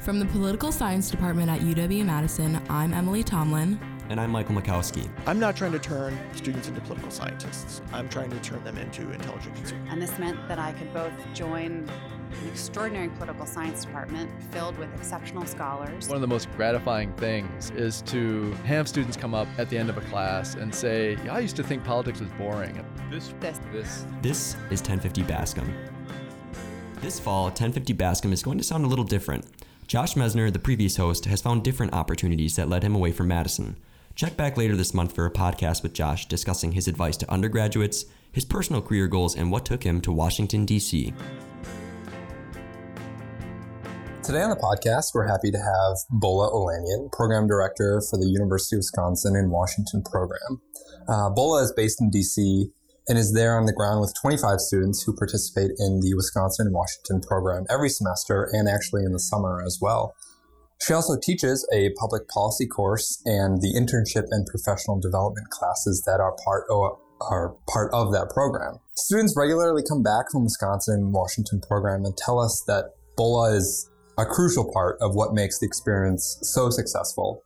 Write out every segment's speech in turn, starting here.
From the Political Science Department at UW Madison, I'm Emily Tomlin. And I'm Michael Mikowski. I'm not trying to turn students into political scientists. I'm trying to turn them into intelligent consumers. And this meant that I could both join an extraordinary political science department filled with exceptional scholars. One of the most gratifying things is to have students come up at the end of a class and say, yeah, I used to think politics was boring. This, this, this. This is 1050 Bascom. This fall, 1050 Bascom is going to sound a little different. Josh Mesner, the previous host, has found different opportunities that led him away from Madison. Check back later this month for a podcast with Josh discussing his advice to undergraduates, his personal career goals, and what took him to Washington, D.C. Today on the podcast, we're happy to have Bola Olanian, Program Director for the University of Wisconsin in Washington program. Uh, Bola is based in D.C and is there on the ground with 25 students who participate in the Wisconsin and Washington program every semester and actually in the summer as well. She also teaches a public policy course and the internship and professional development classes that are part of, are part of that program. Students regularly come back from Wisconsin and Washington program and tell us that BOLA is a crucial part of what makes the experience so successful.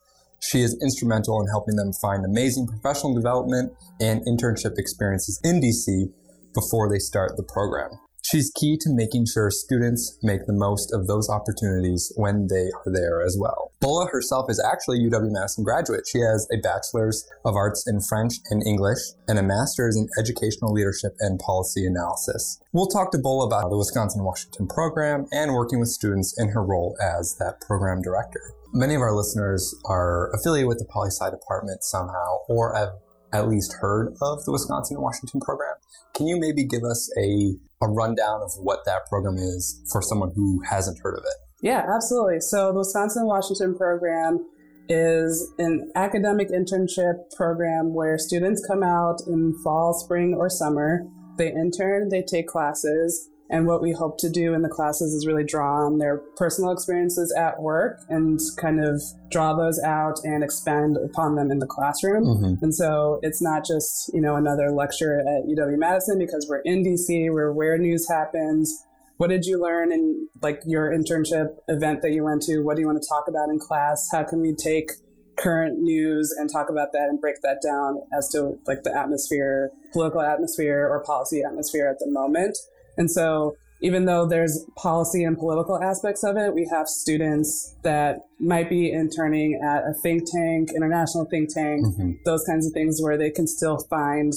She is instrumental in helping them find amazing professional development and internship experiences in DC before they start the program. She's key to making sure students make the most of those opportunities when they are there as well. Bola herself is actually a UW Madison graduate. She has a bachelor's of arts in French and English and a master's in educational leadership and policy analysis. We'll talk to Bola about the Wisconsin Washington program and working with students in her role as that program director many of our listeners are affiliated with the poli sci department somehow or have at least heard of the Wisconsin and Washington program. Can you maybe give us a, a rundown of what that program is for someone who hasn't heard of it? Yeah, absolutely. So the Wisconsin Washington program is an academic internship program where students come out in fall, spring, or summer. They intern, they take classes, and what we hope to do in the classes is really draw on their personal experiences at work and kind of draw those out and expand upon them in the classroom. Mm-hmm. And so it's not just, you know, another lecture at UW Madison because we're in DC, we're where news happens. What did you learn in like your internship event that you went to? What do you want to talk about in class? How can we take current news and talk about that and break that down as to like the atmosphere, political atmosphere or policy atmosphere at the moment? And so even though there's policy and political aspects of it, we have students that might be interning at a think tank, international think tank, mm-hmm. those kinds of things where they can still find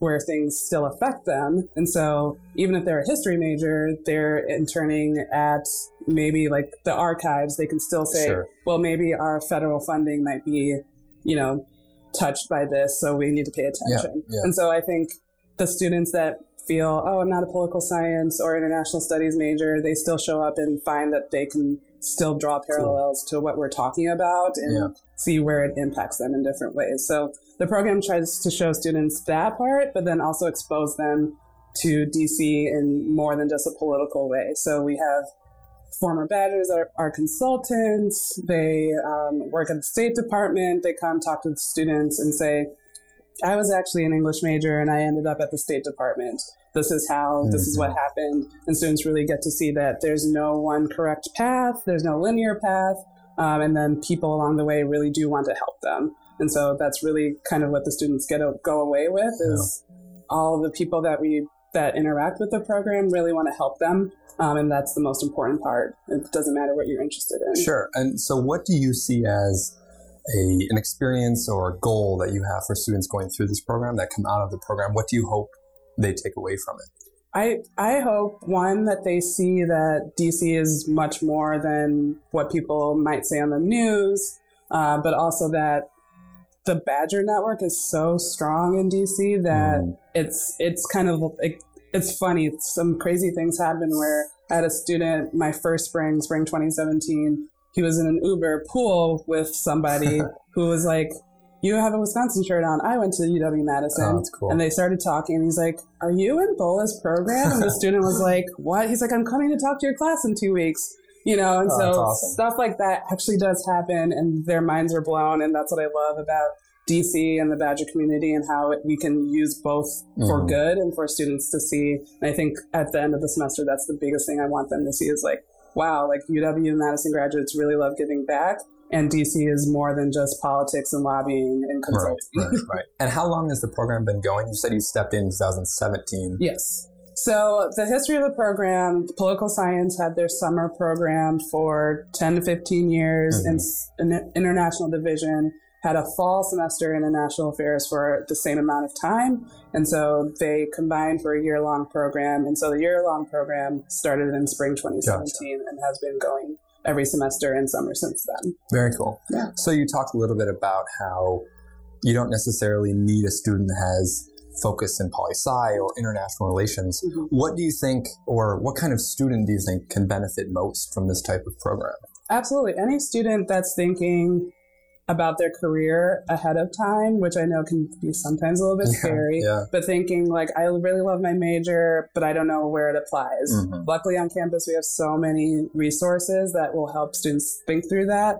where things still affect them. And so even if they're a history major, they're interning at maybe like the archives, they can still say, sure. well, maybe our federal funding might be, you know, touched by this, so we need to pay attention. Yeah, yeah. And so I think the students that feel, oh, I'm not a political science or international studies major, they still show up and find that they can still draw parallels cool. to what we're talking about and yeah. see where it impacts them in different ways. So the program tries to show students that part, but then also expose them to DC in more than just a political way. So we have former badgers that are, are consultants. They um, work at the State Department. They come talk to the students and say, I was actually an English major and I ended up at the State Department. This is how, mm-hmm. this is what mm-hmm. happened. And students really get to see that there's no one correct path, there's no linear path. Um, and then people along the way really do want to help them. And so that's really kind of what the students get to go away with is yeah. all the people that we that interact with the program really want to help them. Um, and that's the most important part. It doesn't matter what you're interested in. Sure. And so what do you see as a, an experience or a goal that you have for students going through this program that come out of the program? What do you hope they take away from it? I, I hope one that they see that DC is much more than what people might say on the news, uh, but also that the Badger network is so strong in DC that mm. it's it's kind of it, it's funny. Some crazy things happen where I had a student my first spring, spring 2017 he was in an Uber pool with somebody who was like, you have a Wisconsin shirt on. I went to UW Madison. Oh, cool. And they started talking. And he's like, Are you in Bola's program? And the student was like, What? He's like, I'm coming to talk to your class in two weeks. You know, and oh, so awesome. stuff like that actually does happen and their minds are blown. And that's what I love about DC and the Badger community and how we can use both mm-hmm. for good and for students to see. And I think at the end of the semester, that's the biggest thing I want them to see is like, wow, like UW Madison graduates really love giving back. And DC is more than just politics and lobbying and consulting. Right, right, right. And how long has the program been going? You said you stepped in 2017. Yes. So the history of the program, political science had their summer program for 10 to 15 years Mhm. and an international division had a fall semester in international affairs for the same amount of time. And so they combined for a year long program. And so the year long program started in spring 2017 and has been going every semester and summer since then. Very cool. Yeah. So you talked a little bit about how you don't necessarily need a student that has focus in poli sci or international relations. Mhm. What do you think, or what kind of student do you think can benefit most from this type of program? Absolutely. Any student that's thinking about their career ahead of time, which I know can be sometimes a little bit Yeah, scary, yeah. but thinking like, I really love my major, but I don't know where it applies. Mhm. Luckily on campus, we have so many resources that will help students think through that.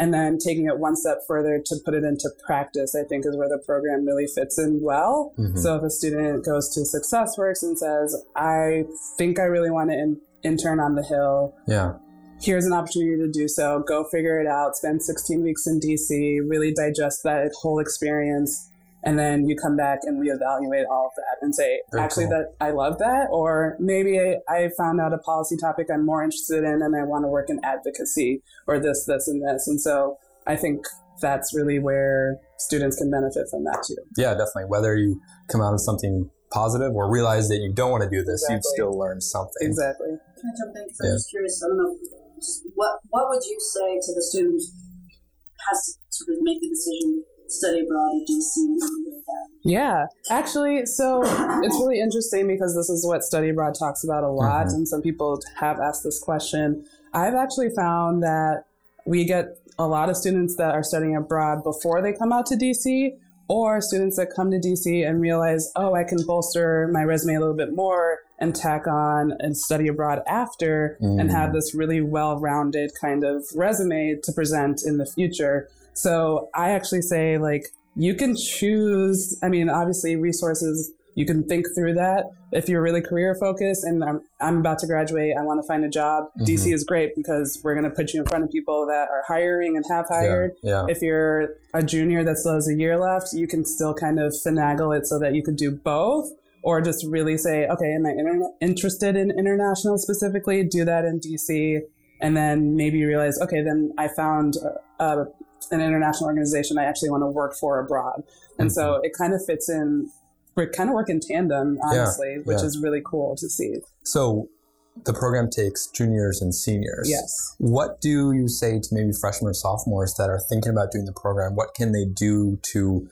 And then taking it one step further to put it into practice, I think is where the program really fits in well. Mhm. So if a student goes to SuccessWorks and says, I think I really want to in- intern on the Hill, Yeah. Here's an opportunity to do so. Go figure it out. Spend 16 weeks in DC, really digest that whole experience. And then you come back and reevaluate all of that and say, Very actually, cool. that I love that. Or maybe I, I found out a policy topic I'm more interested in and I want to work in advocacy or this, this, and this. And so I think that's really where students can benefit from that too. Yeah, definitely. Whether you come out of something positive or realize that you don't want to do this, you've still learned something. Exactly. Can I jump in? 'Cause Yeah. I'm just curious. I don't know. Just what What would you say to the student who has to sort of make the decision to study abroad or DC and something? Yeah, actually, so it's really interesting because this is what Study Abroad talks about a lot, Mhm. and some people have asked this question. I've actually found that we get a lot of students that are studying abroad before they come out to DC, or students that come to DC and realize, oh, I can bolster my resume a little bit more and tack on and study abroad after and Mm. have this really well rounded kind of resume to present in the future. So I actually say, like, you can choose. I mean, obviously, resources, you can think through that. If you're really career focused and I'm, I'm about to graduate, I want to find a job, DC is great because we're going to put you in front of people that are hiring and have hired. Yeah. If you're a junior that still has a year left, you can still kind of finagle it so that you could do both. Or just really say, okay, am I inter- interested in international specifically? Do that in DC. And then maybe realize, okay, then I found uh, an international organization I actually want to work for abroad. And so it kind of fits in, we kind of work in tandem, honestly, which yeah. is really cool to see. So the program takes juniors and seniors. Yes. What do you say to maybe freshmen or sophomores that are thinking about doing the program? What can they do to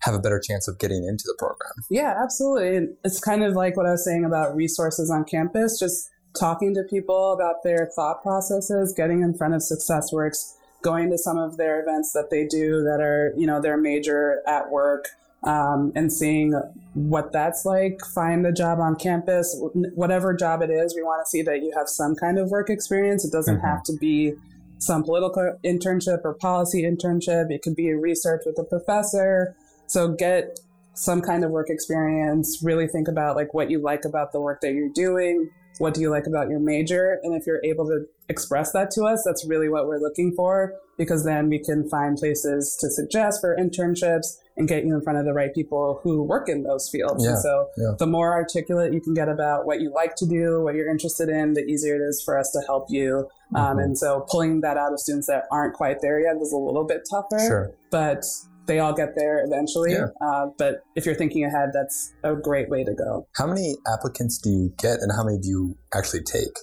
have a better chance of getting into the program? Yeah, absolutely. And It's kind of like what I was saying about resources on campus, just talking to people about their thought processes, getting in front of Success Works, going to some of their events that they do that are, you know, their major at work, um, and seeing what that's like. Find a job on campus, whatever job it is. We want to see that you have some kind of work experience. It doesn't Mhm. have to be some political internship or policy internship. It could be research with a professor. So get some kind of work experience. Really think about like what you like about the work that you're doing. What do you like about your major? And if you're able to express that to us, that's really what we're looking for because then we can find places to suggest for internships and get you in front of the right people who work in those fields. Yeah, and so yeah. the more articulate you can get about what you like to do, what you're interested in, the easier it is for us to help you. Um, Mhm. and so pulling that out of students that aren't quite there yet is a little bit tougher Sure. but they all get there eventually. Yeah. Uh, but if you're thinking ahead, that's a great way to go. How many applicants do you get and how many do you actually take?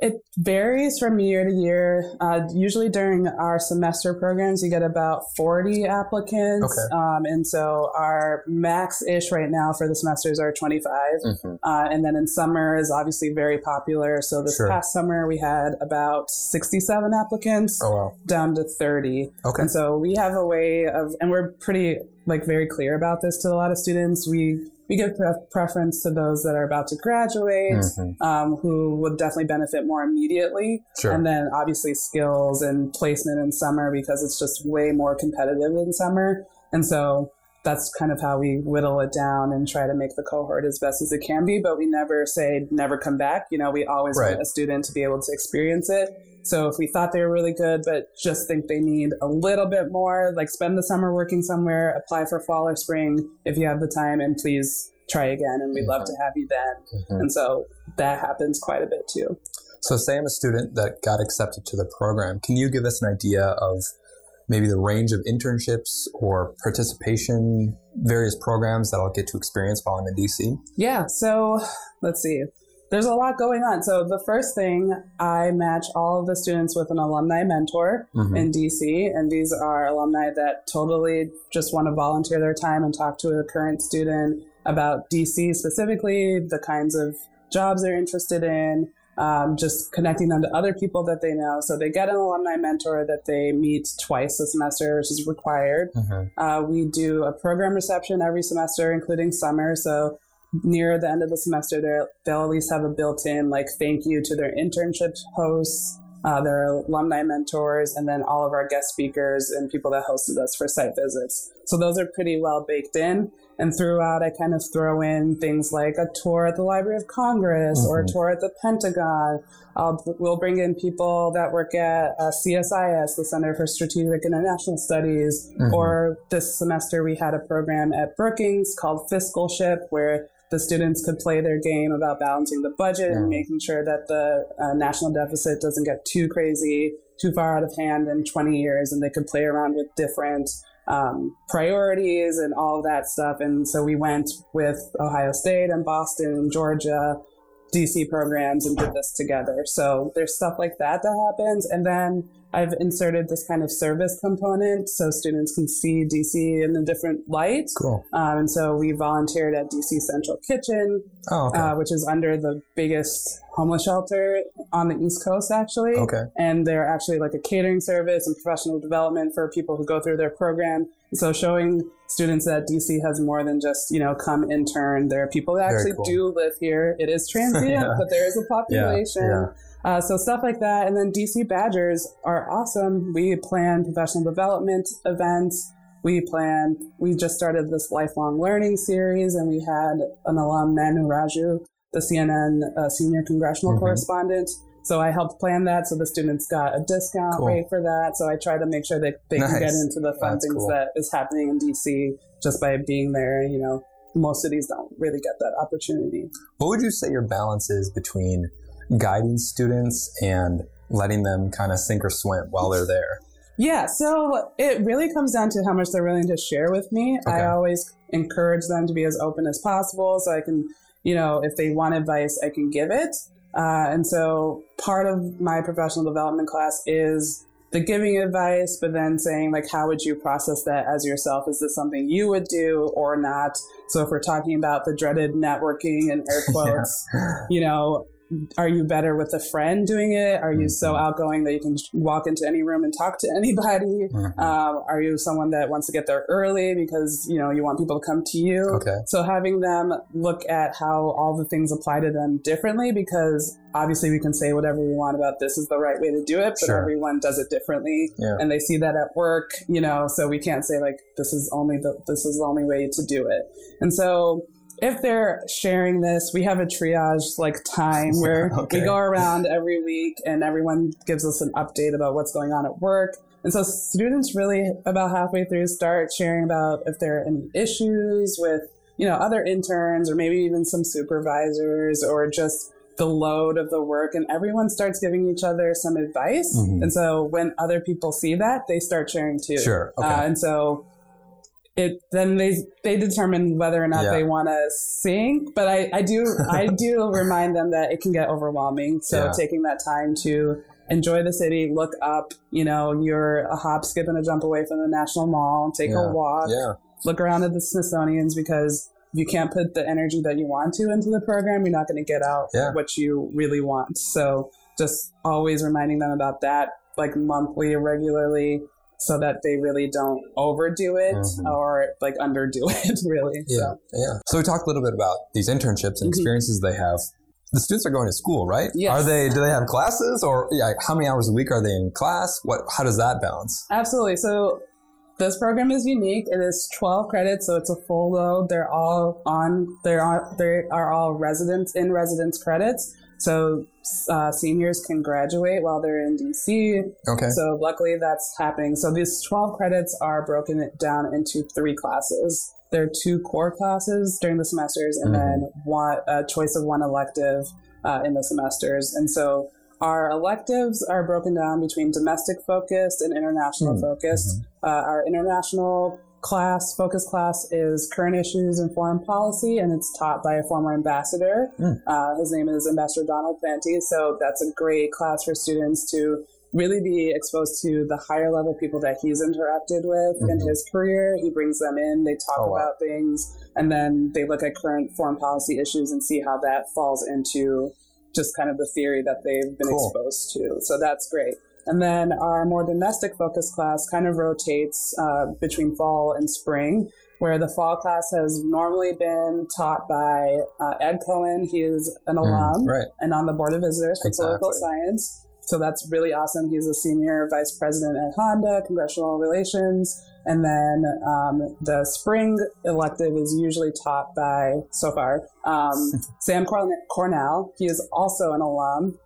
It varies from year to year. Uh, usually during our semester programs, you get about 40 applicants. Okay. Um, and so our max ish right now for the semesters are 25. Mhm. Uh, and then in summer is obviously very popular. So this Sure. past summer, we had about 67 applicants. Oh, wow. down to 30. Okay. And so we have a way of, and we're pretty like very clear about this to a lot of students. We, we give pre- preference to those that are about to graduate, Mhm. um, who would definitely benefit more immediately. Sure. And then obviously skills and placement in summer because it's just way more competitive in summer. And so that's kind of how we whittle it down and try to make the cohort as best as it can be. But we never say never come back. You know, we always Right. want a student to be able to experience it. So if we thought they were really good, but just think they need a little bit more, like spend the summer working somewhere, apply for fall or spring if you have the time, and please try again. And we'd love to have you then. Mhm. And so that happens quite a bit too. So, say I'm a student that got accepted to the program. Can you give us an idea of maybe the range of internships or participation, various programs that I'll get to experience while I'm in DC? Yeah, so let's see. There's a lot going on. So the first thing, I match all of the students with an alumni mentor Mhm. in DC, and these are alumni that totally just want to volunteer their time and talk to a current student about DC specifically, the kinds of jobs they're interested in, um, just connecting them to other people that they know. So they get an alumni mentor that they meet twice a semester, which is required. Mhm. Uh, we do a program reception every semester, including summer. So near the end of the semester, they'll at least have a built-in like thank you to their internship hosts, uh, their alumni mentors, and then all of our guest speakers and people that hosted us for site visits. So those are pretty well baked in. And throughout, I kind of throw in things like a tour at the Library of Congress or a Mhm. tour at the Pentagon. I'll, we'll bring in people that work at uh, CSIS, the Center for Strategic and International Studies, Mhm. or this semester we had a program at Brookings called Fiscal Ship, where the students could play their game about balancing the budget and Mm. making sure that the uh, national deficit doesn't get too crazy, too far out of hand in 20 years, and they could play around with different um, priorities and all of that stuff. And so we went with Ohio State and Boston and Georgia. DC programs and did this together. So there's stuff like that that happens. And then I've inserted this kind of service component so students can see DC in a different light. Cool. Um, and so we volunteered at DC Central Kitchen, Oh, okay. uh, which is under the biggest homeless shelter on the East Coast, actually. okay. And they're actually like a catering service and professional development for people who go through their program. So showing students that DC has more than just, you know, come intern. There are people that Very actually cool. do live here. It is transient, Yeah. but there is a population. yeah. Uh, so stuff like that. And then DC Badgers are awesome. We plan professional development events. We plan, we just started this lifelong learning series and we had an alum, Manu Raju, the CNN uh, senior congressional Mhm. correspondent. So I helped plan that. So the students got a discount Cool. rate for that. So I try to make sure that they can get into the fun That's things cool. that is happening in DC just by being there. You know, most cities don't really get that opportunity. What would you say your balance is between guiding students and letting them kind of sink or swim while they're there? Yeah, so it really comes down to how much they're willing to share with me. Okay. I always encourage them to be as open as possible so I can, you know, if they want advice, I can give it. Uh, and so part of my professional development class is the giving advice, but then saying, like, how would you process that as yourself? Is this something you would do or not? So if we're talking about the dreaded networking and air quotes, you know, are you better with a friend doing it? Are you so Mhm. outgoing that you can walk into any room and talk to anybody? Mhm. Um, are you someone that wants to get there early because you know you want people to come to you? Okay. So having them look at how all the things apply to them differently, because obviously we can say whatever we want about this is the right way to do it, but Sure. everyone does it differently, Yeah. and they see that at work, you know. So we can't say like this is only the this is the only way to do it. And so if they're sharing this, we have a triage like time where Okay. we go around every week and everyone gives us an update about what's going on at work. And so students really about halfway through start sharing about if there are any issues with, you know, other interns or maybe even some supervisors or just the load of the work and everyone starts giving each other some advice. Mhm. And so when other people see that, they start sharing too. Sure. Okay. Uh, and so it then they they determine whether or not Yeah. they want to sink. But I, I do I do remind them that it can get overwhelming. So Yeah. taking that time to enjoy the city, look up, you know, you're a hop, skip, and a jump away from the National Mall, take Yeah. a walk, yeah. look around at the Smithsonian's because you can't put the energy that you want to into the program, you're not going to get out Yeah. what you really want. So just always reminding them about that, like monthly, regularly, so that they really don't overdo it Mhm. or like underdo it, really. Yeah. So, Yeah. So we talked a little bit about these internships and Mhm. experiences they have. The students are going to school, right? Yes. Are they? Do they have classes, or yeah? How many hours a week are they in class? What? How does that balance? absolutely. So this program is unique. It is 12 credits, so it's a full load. They're all on, they're on, they are all residents in residence credits. So uh, seniors can graduate while they're in DC. Okay. So luckily that's happening. So these 12 credits are broken down into three classes. There are two core classes during the semesters and Mhm. then one, a choice of one elective uh, in the semesters. And so our electives are broken down between domestic focused and international Mm, focused. Uh, our international class, focus class, is current issues and foreign policy, and it's taught by a former ambassador. Mm. Uh, his name is Ambassador Donald Planty. So that's a great class for students to really be exposed to the higher level people that he's interacted with in Mhm. his career. He brings them in, they talk Oh, wow. about things, and then they look at current foreign policy issues and see how that falls into just kind of the theory that they've been Cool. exposed to. So that's great. And then our more domestic focus class kind of rotates uh, between fall and spring, where the fall class has normally been taught by uh, Ed Cohen. He is an Mm, alum right. and on the board of visitors for political science. So that's really awesome. He's a senior vice president at Honda, congressional relations. And then um, the spring elective is usually taught by, so far, um, Sam Cornale. He is also an alum.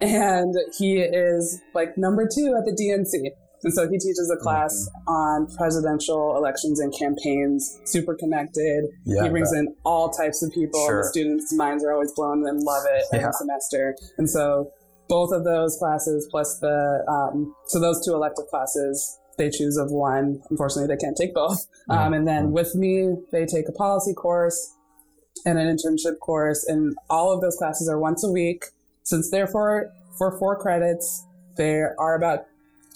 And he is like number two at the DNC. And so he teaches a class on presidential elections and campaigns, super connected. Yeah, he brings in all types of people. Sure. The students' minds are always blown and love it every Yeah. semester. And so both of those classes plus the, um, so those two elective classes, they choose of one. Unfortunately, they can't take both. Um, and then with me, they take a policy course and an internship course. And all of those classes are once a week. Since they're for, for four credits, they are about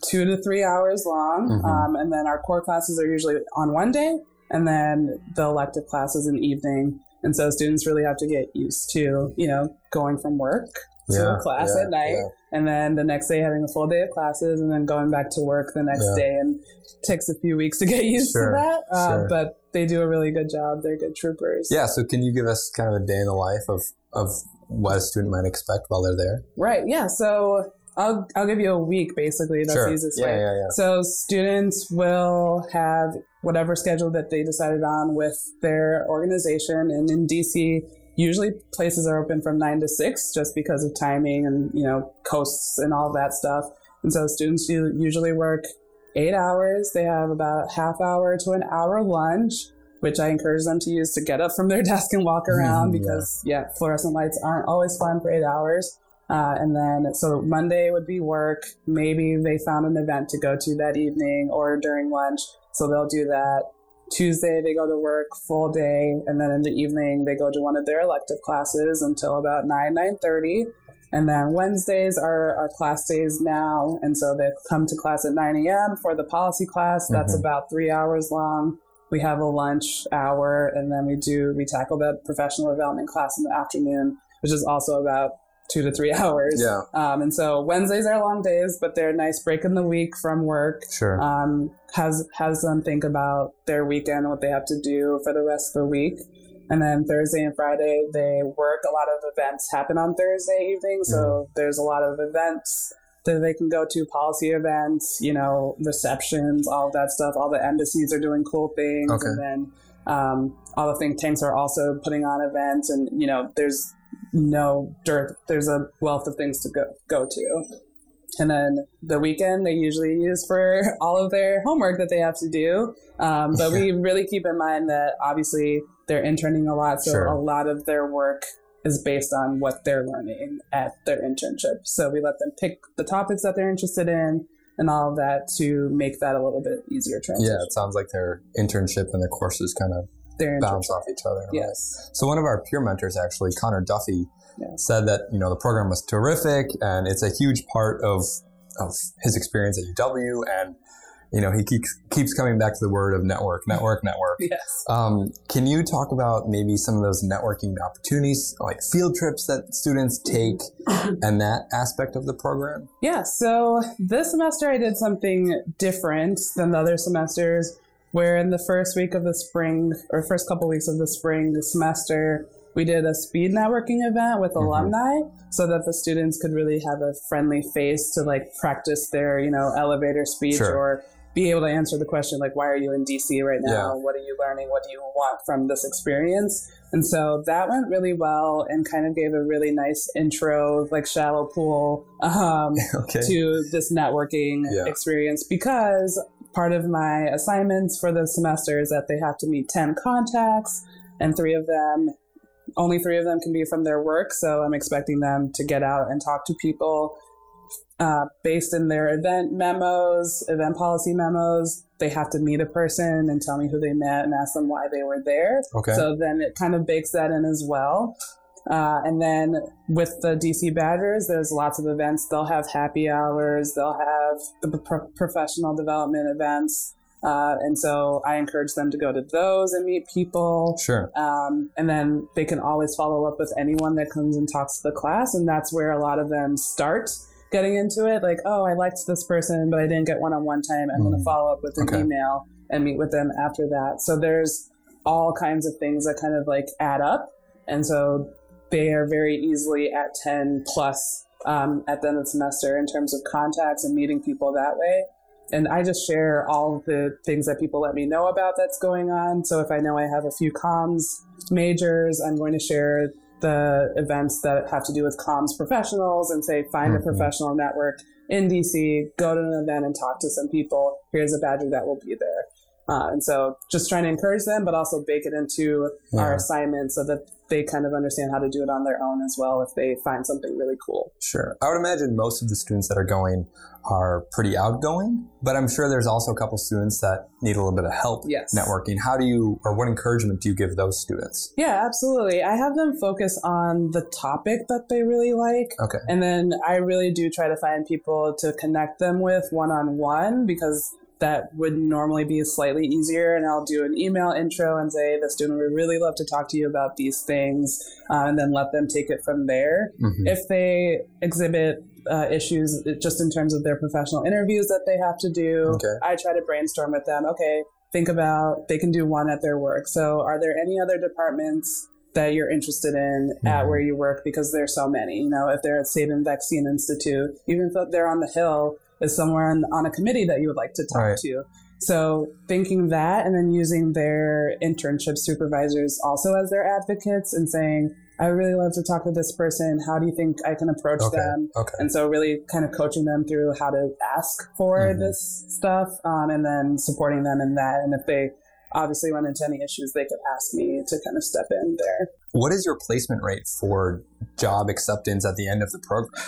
two to three hours long. Mhm. Um, and then our core classes are usually on one day, and then the elective classes in the evening. And so students really have to get used to, you know, going from work to Yeah, a class yeah, at night, yeah. and then the next day having a full day of classes, and then going back to work the next day. And takes a few weeks to get used Sure, to that, uh, sure. but they do a really good job. They're good troopers. Yeah. So can you give us kind of a day in the life of of what a student might expect while they're there? Right. Yeah. So I'll I'll give you a week basically. That's Sure. the easiest Yeah, way. yeah, yeah. So students will have whatever schedule that they decided on with their organization, and in DC, usually places are open from nine to six, just because of timing and you know coasts and all that stuff. And so students usually work eight hours. They have about half hour to an hour lunch. Which I encourage them to use to get up from their desk and walk around Yeah. because, yeah, fluorescent lights aren't always fun for eight hours. Uh, and then, so Monday would be work. Maybe they found an event to go to that evening or during lunch. So they'll do that. Tuesday, they go to work full day. And then in the evening, they go to one of their elective classes until about 9, 9.30. And then Wednesdays are our class days now. And so they come to class at 9 a.m. for the policy class. That's Mhm. about three hours long. We have a lunch hour and then we do, we tackle the professional development class in the afternoon, which is also about two to three hours. Yeah. Um, and so Wednesdays are long days, but they're a nice break in the week from work. Sure. Um, has has them think about their weekend what they have to do for the rest of the week. And then Thursday and Friday they work. A lot of events happen on Thursday evening, so there's a lot of events that they can go to, policy events, you know, receptions, all that stuff. All the embassies are doing cool things, Okay. and then um, all the think tanks are also putting on events, and you know, there's no dearth. There's a wealth of things to go go to. And then the weekend they usually use for all of their homework that they have to do. Um, but we really keep in mind that obviously they're interning a lot, so Sure. a lot of their work is based on what they're learning at their internship. So we let them pick the topics that they're interested in and all of that to make that a little bit easier transition. yeah. It sounds like their internship and their courses kind of Their bounce off each other. Yes. So one of our peer mentors, actually, Connor Duffy, said that you know the program was terrific and it's a huge part of of his experience at UW. And you know he keeps keeps coming back to the word of network, network, network. Yes. Um, can you talk about maybe some of those networking opportunities, like field trips that students take, and that aspect of the program? Yeah, so this semester I did something different than the other semesters, where in the first week of the spring, or first couple weeks of the spring the semester, we did a speed networking event with alumni so that the students could really have a friendly face to like practice their, you know, elevator speech Sure. or be able to answer the question like, why are you in DC right now? Yeah. What are you learning? What do you want from this experience? And so that went really well and kind of gave a really nice intro, like shallow pool, um, Okay. to this networking Yeah. experience because part of my assignments for the semester is that they have to meet 10 contacts and three of them only three of them can be from their work so i'm expecting them to get out and talk to people uh, based in their event memos event policy memos they have to meet a person and tell me who they met and ask them why they were there Okay. so then it kind of bakes that in as well uh, and then with the DC Badgers, there's lots of events. They'll have happy hours. They'll have the pro- professional development events. Uh, and so I encourage them to go to those and meet people. Sure. Um, and then they can always follow up with anyone that comes and talks to the class. And that's where a lot of them start getting into it. Like, oh, I liked this person, but I didn't get one on one time. I'm going Mm. to follow up with an Okay. email and meet with them after that. So there's all kinds of things that kind of like add up. And so they are very easily at 10 plus um, at the end of the semester in terms of contacts and meeting people that way. And I just share all the things that people let me know about that's going on. So if I know I have a few comms majors, I'm going to share the events that have to do with comms professionals and say, find a Mhm. professional network in DC, go to an event and talk to some people. Here's a badger that will be there. Uh, and so just trying to encourage them, but also bake it into our Yeah. assignment so that they kind of understand how to do it on their own as well if they find something really cool. Sure. I would imagine most of the students that are going are pretty outgoing, but I'm sure there's also a couple students that need a little bit of help Yes. networking. How do you, or what encouragement do you give those students? Yeah, absolutely. I have them focus on the topic that they really like. Okay. And then I really do try to find people to connect them with one on one because that would normally be slightly easier. And I'll do an email intro and say, the student would really love to talk to you about these things, uh, and then let them take it from there. Mhm. If they exhibit uh, issues just in terms of their professional interviews that they have to do, Okay. I try to brainstorm with them. Okay, think about they can do one at their work. So, are there any other departments that you're interested in at Mhm. where you work? Because there's so many. You know, if they're at Sabin Vaccine Institute, even if they're on the Hill, is somewhere on, on a committee that you would like to talk Right. to. So, thinking that and then using their internship supervisors also as their advocates and saying, I really love to talk to this person. How do you think I can approach Okay. them? Okay. And so, really kind of coaching them through how to ask for Mhm. this stuff um, and then supporting them in that. And if they obviously run into any issues, they could ask me to kind of step in there. What is your placement rate for job acceptance at the end of the program?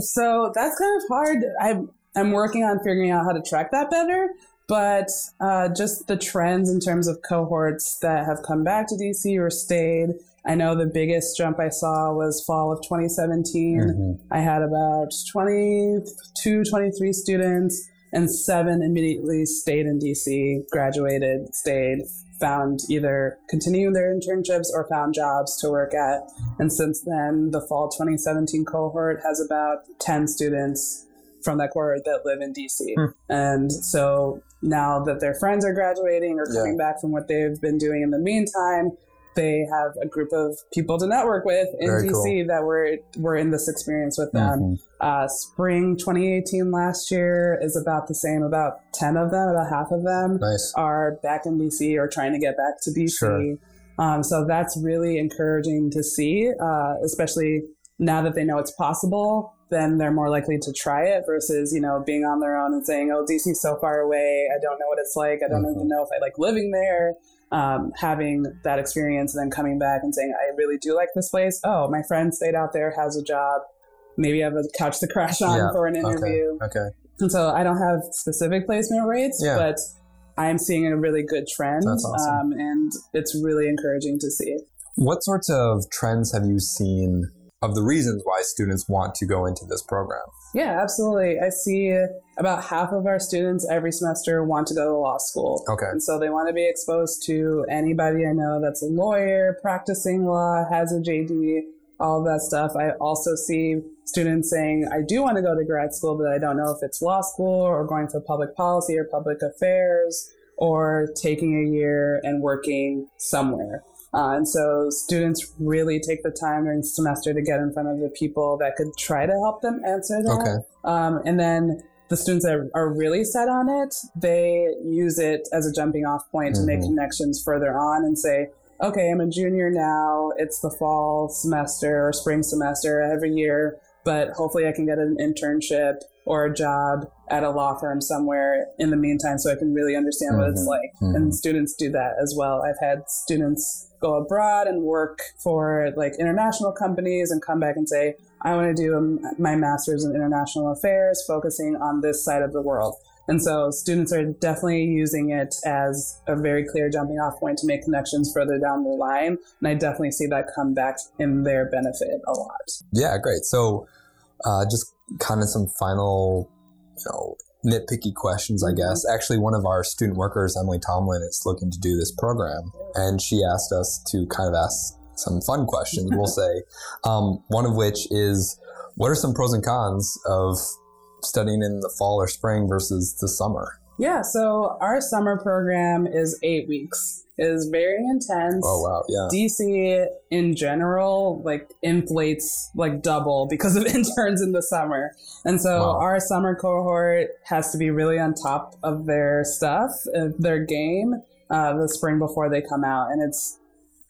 So that's kind of hard. I'm, I'm working on figuring out how to track that better. But uh, just the trends in terms of cohorts that have come back to DC or stayed. I know the biggest jump I saw was fall of 2017. Mhm. I had about 22, 23 students, and seven immediately stayed in DC, graduated, stayed, found either continuing their internships or found jobs to work at. And since then, the fall 2017 cohort has about 10 students from that cohort that live in DC. Hmm. And so now that their friends are graduating or coming back from what they've been doing in the meantime, they have a group of people to network with in Very DC that were were in this experience with them. Mhm. Uh, spring 2018 last year is about the same. About 10 of them, about half of them, Nice. are back in DC or trying to get back to DC. Sure. Um, so that's really encouraging to see, uh, especially now that they know it's possible. Then they're more likely to try it versus you know being on their own and saying, "Oh, DC's so far away. I don't know what it's like. I don't Mhm. even know if I like living there." Um, having that experience and then coming back and saying, "I really do like this place." Oh, my friend stayed out there, has a job. Maybe I have a couch to crash on Yeah. for an interview. Okay. Okay. And so I don't have specific placement rates, Yeah. but I'm seeing a really good trend. That's awesome. Um, and it's really encouraging to see. What sorts of trends have you seen of the reasons why students want to go into this program? Yeah, absolutely. I see about half of our students every semester want to go to law school. Okay. And so they want to be exposed to anybody I know that's a lawyer, practicing law, has a JD, all that stuff. I also see students saying, I do want to go to grad school, but I don't know if it's law school or going for public policy or public affairs or taking a year and working somewhere. Uh, and so students really take the time during the semester to get in front of the people that could try to help them answer that. Okay. Um, and then the students that are really set on it, they use it as a jumping off point to make Mhm. connections further on and say, okay, I'm a junior now. It's the fall semester or spring semester every year, but hopefully I can get an internship or a job at a law firm somewhere in the meantime so I can really understand what it's Mhm. like. Mhm. And students do that as well. I've had students go abroad and work for like international companies and come back and say, I want to do um, my master's in international affairs, focusing on this side of the world. And so students are definitely using it as a very clear jumping off point to make connections further down the line. And I definitely see that come back in their benefit a lot. Yeah, great. So, uh, just kind of some final, you know, nitpicky questions, I guess. Actually, one of our student workers, Emily Tomlin, is looking to do this program, and she asked us to kind of ask some fun questions. we'll say, um, one of which is, what are some pros and cons of studying in the fall or spring versus the summer? Yeah, so our summer program is eight weeks. It is very intense. Oh wow, yeah. DC in general like inflates like double because of interns in the summer. And so Wow. our summer cohort has to be really on top of their stuff, their game, uh, the spring before they come out. And it's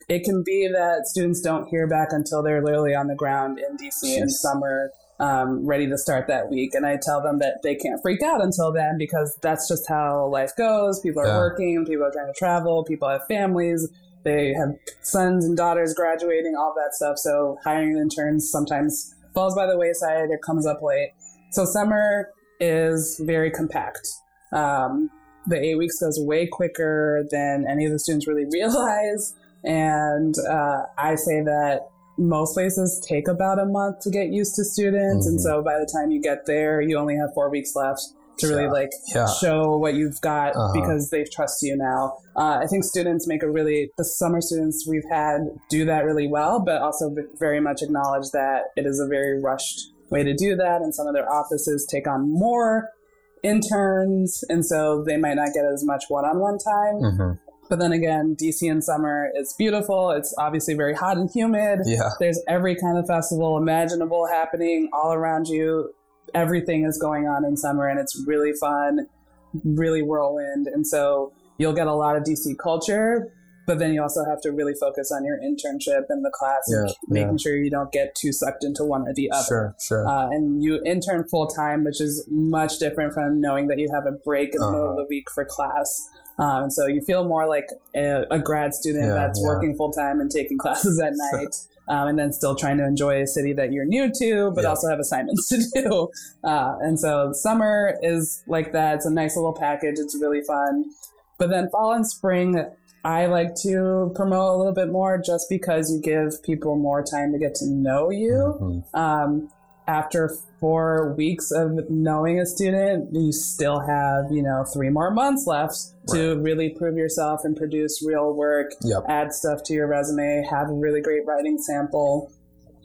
it can be that students don't hear back until they're literally on the ground in DC in summer, um, ready to start that week. And I tell them that they can't freak out until then because that's just how life goes. People are Yeah. working, people are trying to travel, people have families, they have sons and daughters graduating, all that stuff. So hiring interns sometimes falls by the wayside or comes up late. So summer is very compact. Um, the eight weeks goes way quicker than any of the students really realize. And uh, I say that most places take about a month to get used to students. And Mhm. so by the time you get there, you only have four weeks left to really Yeah. like Yeah. show what you've got Uh-huh. because they trust you now. Uh, I think students make a really, the summer students we've had do that really well, but also very much acknowledge that it is a very rushed way to do that. And some of their offices take on more interns. And so they might not get as much one on one time. hmm But then again, DC in summer is beautiful. It's obviously very hot and humid. Yeah. There's every kind of festival imaginable happening all around you. Everything is going on in summer and it's really fun, really whirlwind. And so you'll get a lot of DC culture, but then you also have to really focus on your internship and the class and Yeah, making sure you don't get too sucked into one or the other. Sure, sure. Uh, and you intern full time, which is much different from knowing that you have a break in the middle of Uh-huh. the week for class. Um, and so you feel more like a, a grad student Yeah, that's yeah. working full time and taking classes at night, um, and then still trying to enjoy a city that you're new to, but Yeah. also have assignments to do. Uh, and so summer is like that. It's a nice little package. It's really fun. But then fall and spring, I like to promote a little bit more just because you give people more time to get to know you Mhm. um, after four weeks of knowing a student, you still have, you know, three more months left to really prove yourself and produce real work, Yep. add stuff to your resume, have a really great writing sample.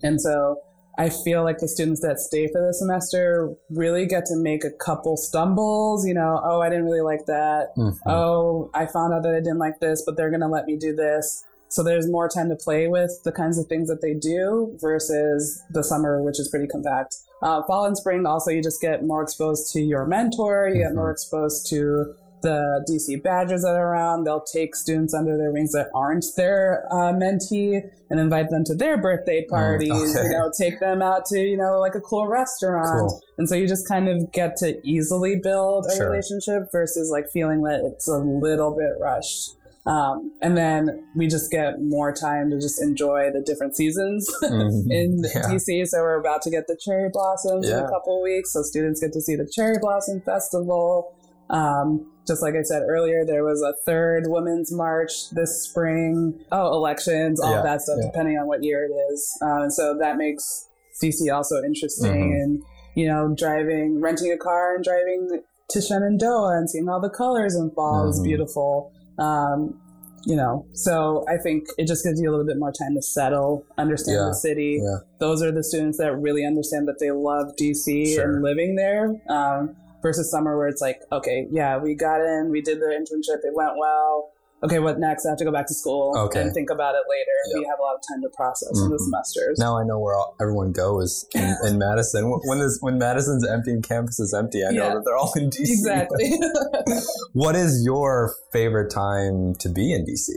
And so I feel like the students that stay for the semester really get to make a couple stumbles, you know, oh, I didn't really like that. Mhm. Oh, I found out that I didn't like this, but they're going to let me do this. So there's more time to play with the kinds of things that they do versus the summer, which is pretty compact. Uh, fall and spring, also, you just get more exposed to your mentor. You get more exposed to the DC badgers that are around. They'll take students under their wings that aren't their uh, mentee and invite them to their birthday parties. okay. You know, take them out to you know like a cool restaurant. Cool. And so you just kind of get to easily build a Sure. relationship versus like feeling that it's a little bit rushed. Um, and then we just get more time to just enjoy the different seasons Mhm. in Yeah. DC. So we're about to get the cherry blossoms in a couple of weeks. So students get to see the cherry blossom festival. Um, just like I said earlier, there was a third women's march this spring. Oh, elections, all Yeah, that stuff, yeah. depending on what year it is. Uh, so that makes DC also interesting. Mhm. And, you know, driving, renting a car and driving to Shenandoah and seeing all the colors in fall is beautiful. Um, you know, so I think it just gives you a little bit more time to settle, understand Yeah, the city. yeah. Those are the students that really understand that they love DC Sure. and living there. Um, versus summer where it's like, okay, yeah, we got in, we did the internship, it went well. Okay, what next? I have to go back to school Okay. and think about it later. Yep. We have a lot of time to process in the Mhm. semesters. Now I know where all, everyone goes in, in Madison. When- When is when Madison's empty and campus is empty, I know Yeah. that they're all in DC. Exactly. What is your favorite time to be in DC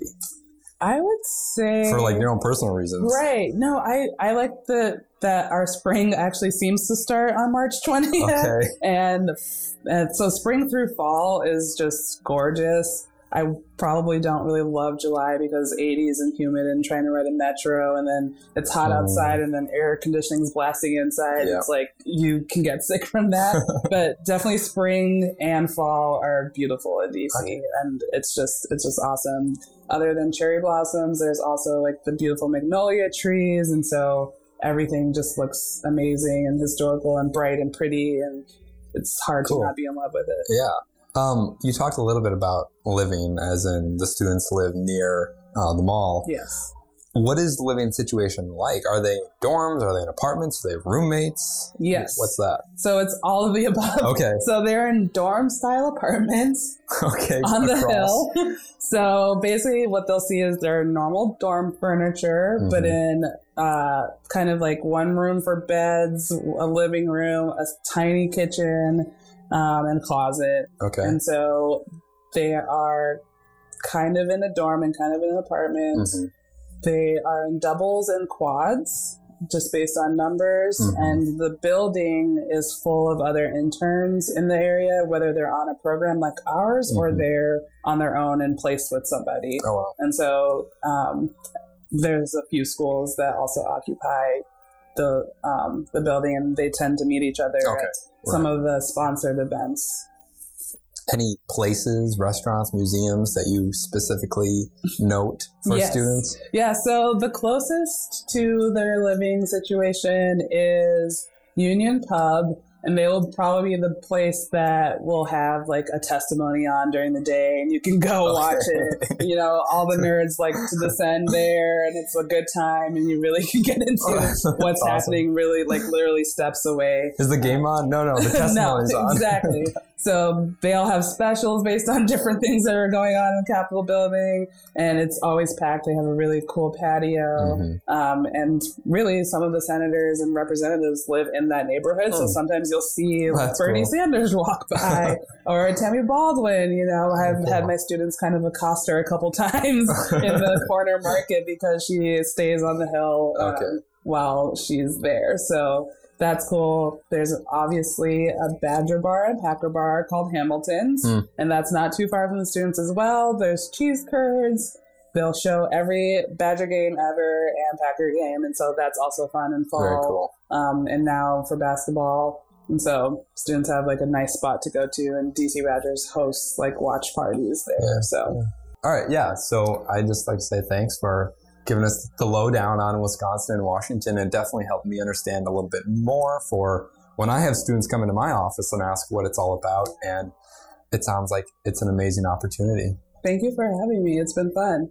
I would say for like your own personal reasons? Right. No, I I like the that our spring actually seems to start on March 20th. Okay. And, and so spring through fall is just gorgeous. I probably don't really love July because 80s and humid and trying to ride a metro and then it's hot Mm. outside and then air conditioning's blasting inside. Yeah. It's like you can get sick from that. but definitely spring and fall are beautiful in DC and it's just it's just awesome. Other than cherry blossoms, there's also like the beautiful magnolia trees and so everything just looks amazing and historical and bright and pretty and it's hard Cool. to not be in love with it. Yeah. Um, you talked a little bit about living, as in the students live near uh, the mall. Yes. What is the living situation like? Are they dorms? Are they in apartments? Do they have roommates? Yes. What's that? So it's all of the above. Okay. So they're in dorm style apartments Okay. on the hill. So basically, what they'll see is their normal dorm furniture, but Mhm. in uh, kind of like one room for beds, a living room, a tiny kitchen, um, and closet. Okay. And so they are kind of in a dorm and kind of in an apartment. Mhm. They are in doubles and quads, just based on numbers. Mhm. And the building is full of other interns in the area, whether they're on a program like ours or Mhm. they're on their own and placed with somebody. Oh wow. And so um, there's a few schools that also occupy the um, the building, and they tend to meet each other Okay. Some of the sponsored events. Any places, restaurants, museums that you specifically note for Yes. students? Yeah, so the closest to their living situation is Union Pub, and they will probably be the place that will have like a testimony on during the day, and you can go watch it. You know, all the nerds like to descend there, and it's a good time, and you really can get into what's Awesome. happening really like literally steps away. Is the game on? No, no. The no, testimony's on. exactly. So they all have specials based on different things that are going on in the Capitol building, and it's always packed. They have a really cool patio, Mhm. um, and really, some of the senators and representatives live in that neighborhood. So Oh. sometimes you'll see like, Bernie cool. Sanders walk by, or Tammy Baldwin. You know, I've Cool. had my students kind of accost her a couple times in the corner market because she stays on the hill um, Okay. while she's there. So that's cool. There's obviously a Badger bar and Packer bar called Hamilton's, Hmm. and that's not too far from the students as well. There's cheese curds. They'll show every Badger game ever and Packer game, and so that's also fun in fall. Very cool. Um, and now for basketball, and so students have like a nice spot to go to, and DC Badgers hosts like watch parties there. Yeah. So All right, yeah. So I just like to say thanks for giving us the lowdown on Wisconsin and Washington, and definitely helped me understand a little bit more for when I have students come into my office and ask what it's all about. And it sounds like it's an amazing opportunity. thank you for having me. It's been fun.